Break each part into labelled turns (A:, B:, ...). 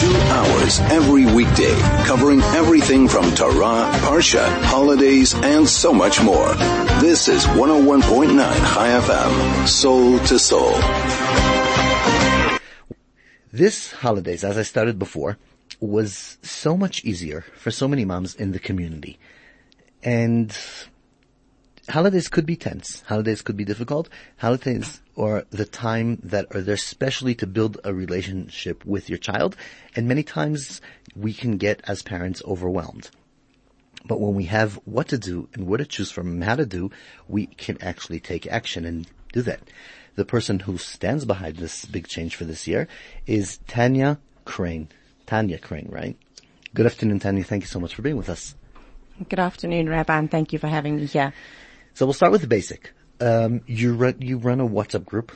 A: Two hours every weekday, covering everything from Torah, Parsha, holidays, and so much more. This is 101.9 Chai FM, soul to soul.
B: This holidays, as I started before, was so much easier for so many moms in the community. And holidays could be tense. Holidays could be difficult. Holidays are the time that are there specially to build a relationship with your child. And many times we can get as parents overwhelmed. But when we have what to do and where to choose from and how to do, we can actually take action and do that. The person who stands behind this big change for this year is Tanya Krain. Tanya Krain, right? Good afternoon, Tanya. Thank you so much for being with us.
C: Good afternoon, Rabbi, and thank you for having me here.
B: So we'll start with the basic. Um, you run you run a WhatsApp group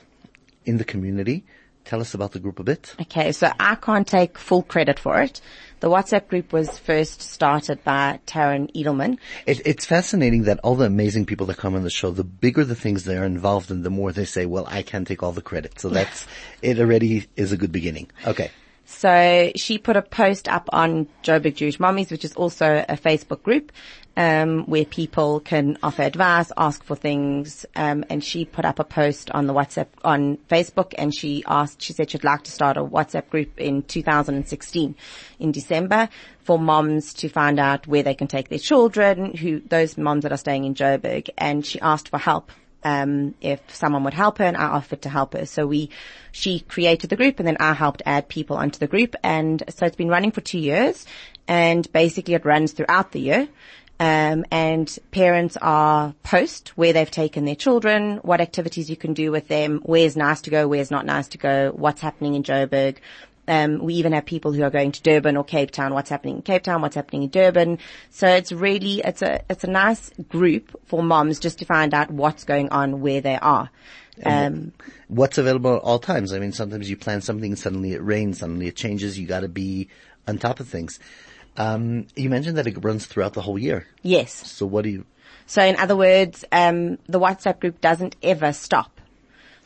B: in the community. Tell us about the group a bit.
C: Okay, so I can't take full credit for it. The WhatsApp group was first started by Taryn Edelman.
B: It, it's fascinating that all the amazing people that come on the show, the bigger the things they're involved in, the more they say, "Well, I can't take all the credit." So that's it. Already is a good beginning. Okay.
C: So she put a post up on Joburg Jewish Mommies, which is also a Facebook group, um, where people can offer advice, ask for things, um, and she put up a post on the WhatsApp on Facebook, and she asked, she said she'd like to start a WhatsApp group in 2016 in December for moms to find out where they can take their children, who those moms that are staying in Joburg, and she asked for help um, if someone would help her and I offered to help her. So we, she created the group and then I helped add people onto the group. And so it's been running for two years and basically it runs throughout the year. Um, and parents are post where they've taken their children, what activities you can do with them, where's nice to go, where's not nice to go, what's happening in Joburg, um, we even have people who are going to Durban or Cape Town. What's happening in Cape Town? What's happening in Durban? So it's really it's a it's a nice group for moms just to find out what's going on where they are. Um,
B: What's available at all times? I mean, sometimes you plan something, suddenly it rains, suddenly it changes. You got to be on top of things. Um, you mentioned that it runs throughout the whole year.
C: yes.
B: So what do you?
C: So in other words, um, the WhatsApp group doesn't ever stop.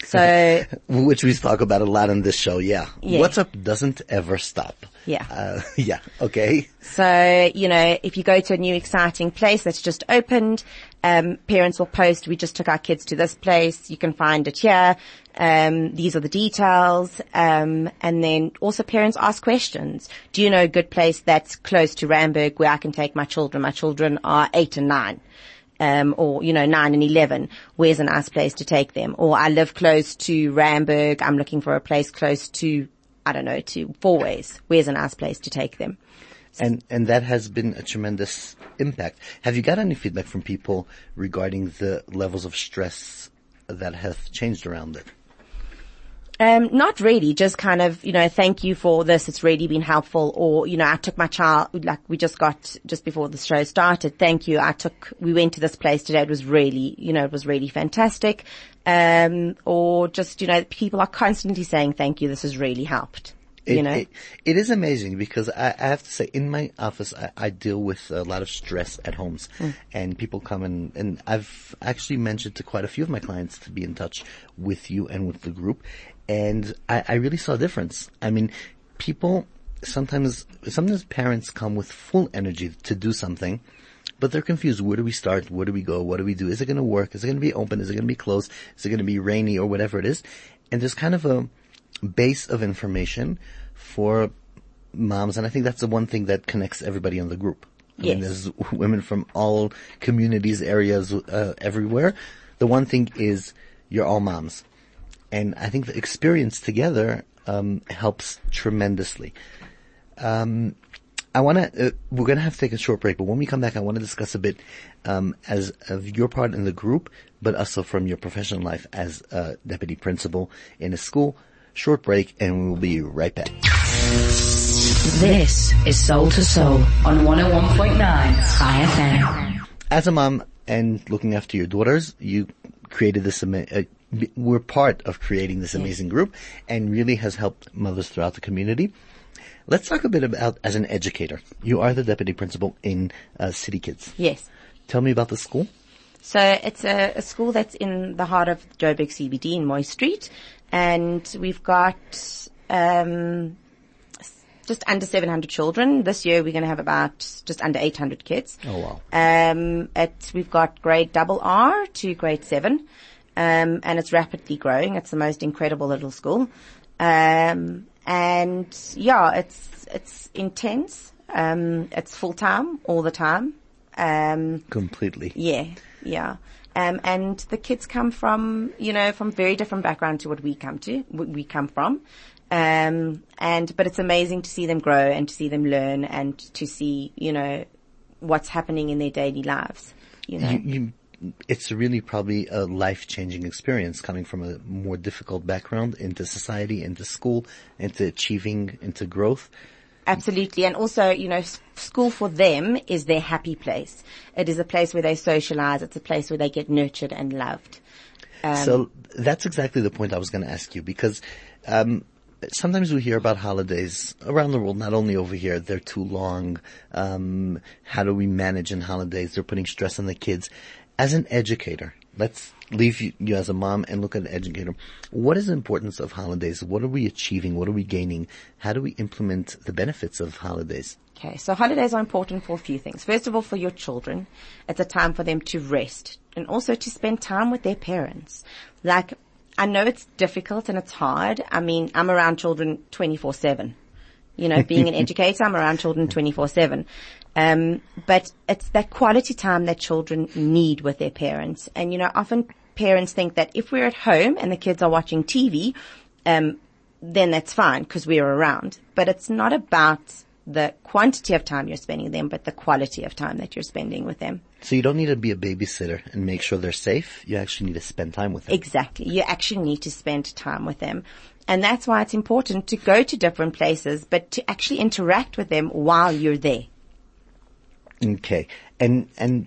C: So
B: Which we talk about a lot on this show. Yeah.
C: Yeah.
B: WhatsApp doesn't ever stop.
C: Yeah.
B: Uh, yeah. Okay.
C: So, you know, if you go to a new exciting place that's just opened, um, parents will post, we just took our kids to this place. You can find it here. Um, these are the details. Um, and then also parents ask questions. Do you know a good place that's close to Randburg where I can take my children? My children are eight and nine. Um, or, you know, nine and 11, where's a nice place to take them? Or I live close to Randburg, I'm looking for a place close to, I don't know, to Fourways, where's a nice place to take them?
B: And, and that has been a tremendous impact. Have you got any feedback from people regarding the levels of stress that have changed around it?
C: Um, not really, just kind of, you know, thank you for this. It's really been helpful. Or, you know, I took my child, like we just got, just before the show started, thank you. I took, we went to this place today. It was really, you know, it was really fantastic. Um, or just, you know, people are constantly saying thank you. This has really helped. You
B: It-
C: know?
B: it- it is amazing because I, I have to say, in my office, I, I deal with a lot of stress at homes,
C: Hmm.
B: and people come in, and I've actually mentioned to quite a few of my clients to be in touch with you and with the group, and I, I really saw a difference. I mean, people sometimes, sometimes parents come with full energy to do something. But they're confused. Where do we start? Where do we go? What do we do? Is it going to work? Is it going to be open? Is it going to be closed? Is it going to be rainy or whatever it is? And there's kind of a base of information for moms. And I think that's the one thing that connects everybody in the group. I mean,
C: Yes.
B: there's women from all communities, areas, uh, everywhere. The one thing is you're all moms. And I think the experience together, um, helps tremendously. Um, I want to. Uh, we're going to have to take a short break, but when we come back, I want to discuss a bit um, as of your part in the group, but also from your professional life as a deputy principal in a school. Short break, and we will be right back.
D: This is Soul to Soul on 101.9 Chai FM.
B: As a mom and looking after your daughters, you created this. ama- Uh, we're part of creating this amazing group, and really has helped mothers throughout the community. Let's talk a bit about as an educator. You are the deputy principal in uh, City Kids.
C: Yes.
B: Tell me about the school.
C: So it's a, a school that's in the heart of Joburg CBD in Mooi Street, and we've got um, just under 700 children. This year we're going to have about just under 800 kids.
B: Oh wow.
C: Um, it, we've got grade double R to grade seven, um, and it's rapidly growing. It's the most incredible little school. Um, and yeah, it's, it's intense. Um, it's full time all the time. Um,
B: Completely.
C: yeah, yeah. Um, and the kids come from, you know, from very different background to what we come to, what we come from. Um, and, but it's amazing to see them grow and to see them learn and to see, you know, what's happening in their daily lives, you know.
B: You, you, it's really probably a life-changing experience coming from a more difficult background into society, into school, into achieving, into growth.
C: Absolutely. And also, you know, school for them is their happy place. It is a place where they socialize. It's a place where they get nurtured and loved. Um,
B: so that's exactly the point I was going to ask you because um, sometimes we hear about holidays around the world, not only over here. They're too long. Um, how do we manage in holidays? They're putting stress on the kids. As an educator, let's leave you, you as a mom and look at an educator. What is the importance of holidays? What are we achieving? What are we gaining? How do we implement the benefits of holidays?
C: Okay, so holidays are important for a few things. First of all, for your children, it's a time for them to rest and also to spend time with their parents. Like, I know it's difficult and it's hard. I mean, I'm around children 24-7. You know, being an educator, I'm around children 24-7. Um, but it's that quality time that children need with their parents. And, you know, often parents think that if we're at home and the kids are watching TV, um, then that's fine because we're around. But it's not about the quantity of time you're spending with them, but the quality of time that you're spending with them.
B: So you don't need to be a babysitter and make sure they're safe. You actually need to spend time with them.
C: Exactly. You actually need to spend time with them. And that's why it's important to go to different places, but to actually interact with them while you're there.
B: Okay. And, and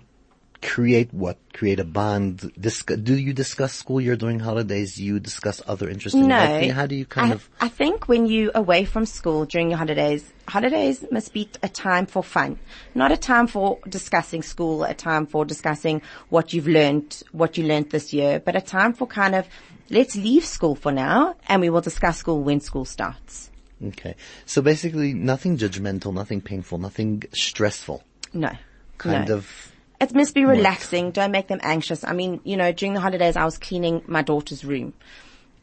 B: create what? Create a bond. Discuss, do you discuss school year during holidays? Do you discuss other interesting
C: No.
B: life? How do you kind
C: I,
B: of,
C: I think when you away from school during your holidays, holidays must be a time for fun, not a time for discussing school, a time for discussing what you've learned, what you learned this year, but a time for kind of, let's leave school for now and we will discuss school when school starts.
B: okay. So basically nothing judgmental, nothing painful, nothing stressful.
C: No.
B: Kind
C: no.
B: of,
C: It must be relaxing. Don't make them anxious. I mean, you know, during the holidays, I was cleaning my daughter's room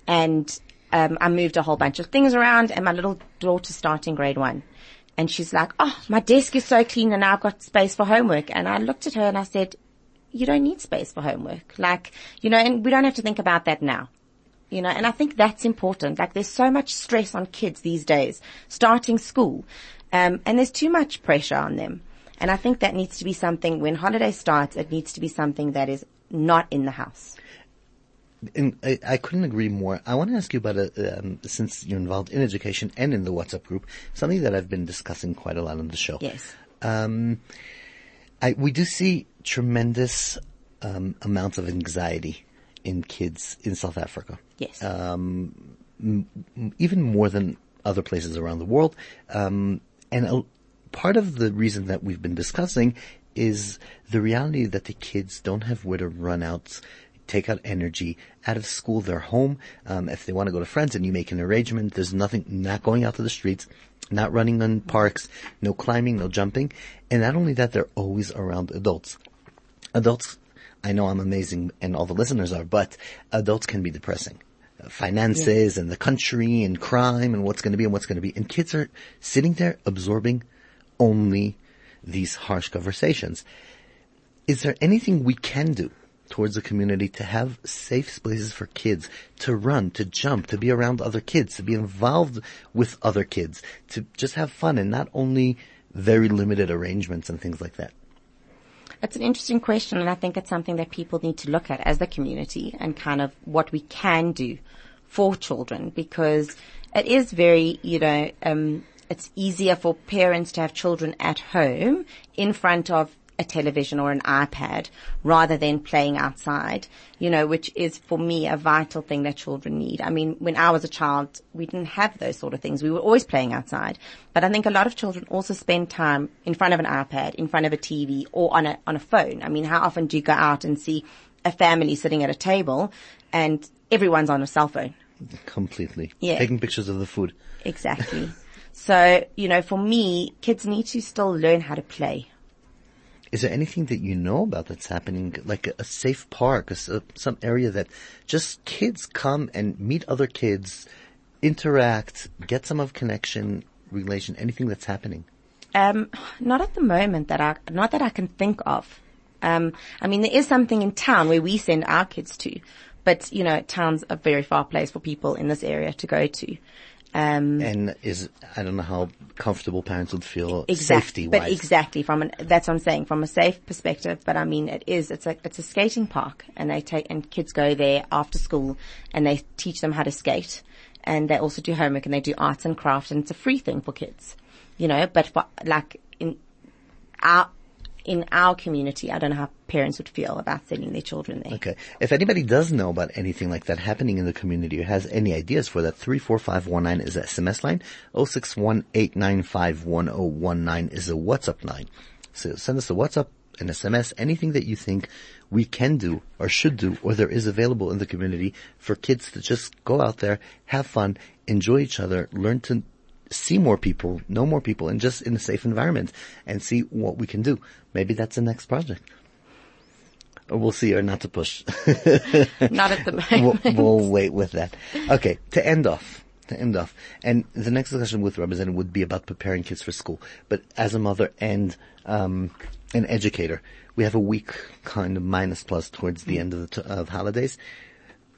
C: and, um, I moved a whole bunch of things around and my little daughter's starting grade one. And she's like, oh, my desk is so clean and now I've got space for homework. And I looked at her and I said, you don't need space for homework. Like, you know, and we don't have to think about that now. You know, and I think that's important. Like there's so much stress on kids these days, starting school. Um, and there's too much pressure on them. And I think that needs to be something, when holiday starts, it needs to be something that is not in the house.
B: and I, I couldn't agree more. I want to ask you about, a, um, since you're involved in education and in the WhatsApp group, something that I've been discussing quite a lot on the show.
C: Yes.
B: Um, I, we do see tremendous um, amounts of anxiety in kids in South Africa.
C: Yes.
B: Um, m- m- even more than other places around the world. Um, and a, part of the reason that we've been discussing is the reality that the kids don't have where to run out, take out energy out of school. They're home. Um, if they want to go to friends and you make an arrangement, there's nothing, not going out to the streets, not running on parks, no climbing, no jumping. And not only that, they're always around adults. Adults, I know I'm amazing and all the listeners are, but adults can be depressing. Uh, Finances and the country and crime and what's going to be and what's going to be. And kids are sitting there absorbing only these harsh conversations. Is there anything we can do towards the community to have safe spaces for kids to run, to jump, to be around other kids, to be involved with other kids, to just have fun and not only very limited arrangements and things like that?
C: That's an interesting question, and I think it's something that people need to look at as the community and kind of what we can do for children because it is very, you know, um, it's easier for parents to have children at home in front of a television or an iPad rather than playing outside, you know, which is for me a vital thing that children need. I mean, when I was a child, we didn't have those sort of things. We were always playing outside. But I think a lot of children also spend time in front of an iPad, in front of a TV or on a, on a phone. I mean, how often do you go out and see a family sitting at a table and everyone's on a cell phone?
B: Completely.
C: Yeah.
B: Taking pictures of the food.
C: Exactly. So, you know, for me, kids need to still learn how to play.
B: Is there anything that you know about that's happening, like a, a safe park, a uh, some area that just kids come and meet other kids, interact, get some of connection, relation, anything that's happening?
C: Um, not at the moment that I, not that I can think of. Um, I mean, there is something in town where we send our kids to, but you know, town's a very far place for people in this area to go to. Um,
B: And is, I don't know how comfortable parents would feel
C: exactly,
B: safety
C: but exactly from an, that's what I'm saying, from a safe perspective, but I mean, it is, it's a, it's a skating park and they take, and kids go there after school and they teach them how to skate and they also do homework and they do arts and crafts and it's a free thing for kids, you know, but for, like in our, in our community, I don't know how parents would feel about sending their children there.
B: Okay. If anybody does know about anything like that happening in the community or has any ideas for that, 34519 is the SMS line. 061-895-1019 is the WhatsApp line. So send us a WhatsApp, an SMS, anything that you think we can do or should do or there is available in the community for kids to just go out there, have fun, enjoy each other, learn to see more people, know more people, and just in a safe environment and see what we can do. Maybe that's the next project. Or we'll see, or not to push.
C: Not at the
B: we'll,
C: moment.
B: we'll wait with that. Okay, to end off, to end off, and the next discussion with Representative would be about preparing kids for school. But as a mother and um, an educator, we have a week kind of minus plus towards the end of the t- of holidays.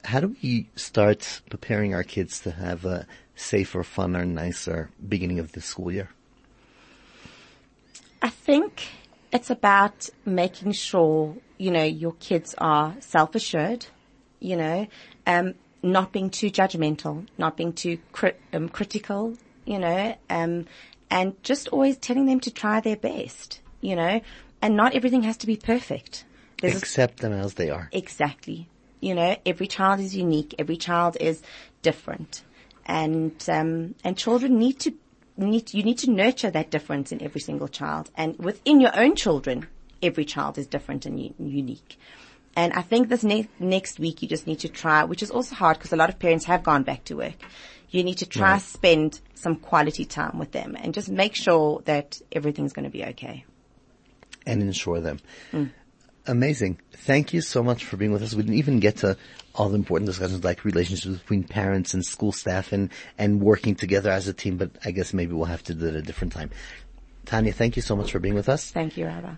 B: How do we start preparing our kids to have a safer, funner, nicer beginning of the school year?
C: I think it's about making sure, you know, your kids are self-assured, you know, um, not being too judgmental, not being too cri- um, critical, you know, um, and just always telling them to try their best, you know, and not everything has to be perfect. There's a
B: Accept them as they are.
C: Exactly. You know, every child is unique. Every child is different, and um, and children need to need you need to nurture that difference in every single child, and within your own children, every child is different and u- unique. And I think this ne- next week you just need to try, which is also hard because a lot of parents have gone back to work. You need to try
B: Right.
C: spend some quality time with them and just make sure that everything's going to be okay.
B: and ensure them.
C: Mm.
B: Amazing. Thank you so much for being with us. We didn't even get to all the important discussions like relationships between parents and school staff and, and working together as a team, but I guess maybe we'll have to do it at a different time. Tanya, thank you so much for being with us.
C: Thank you, Rabbi.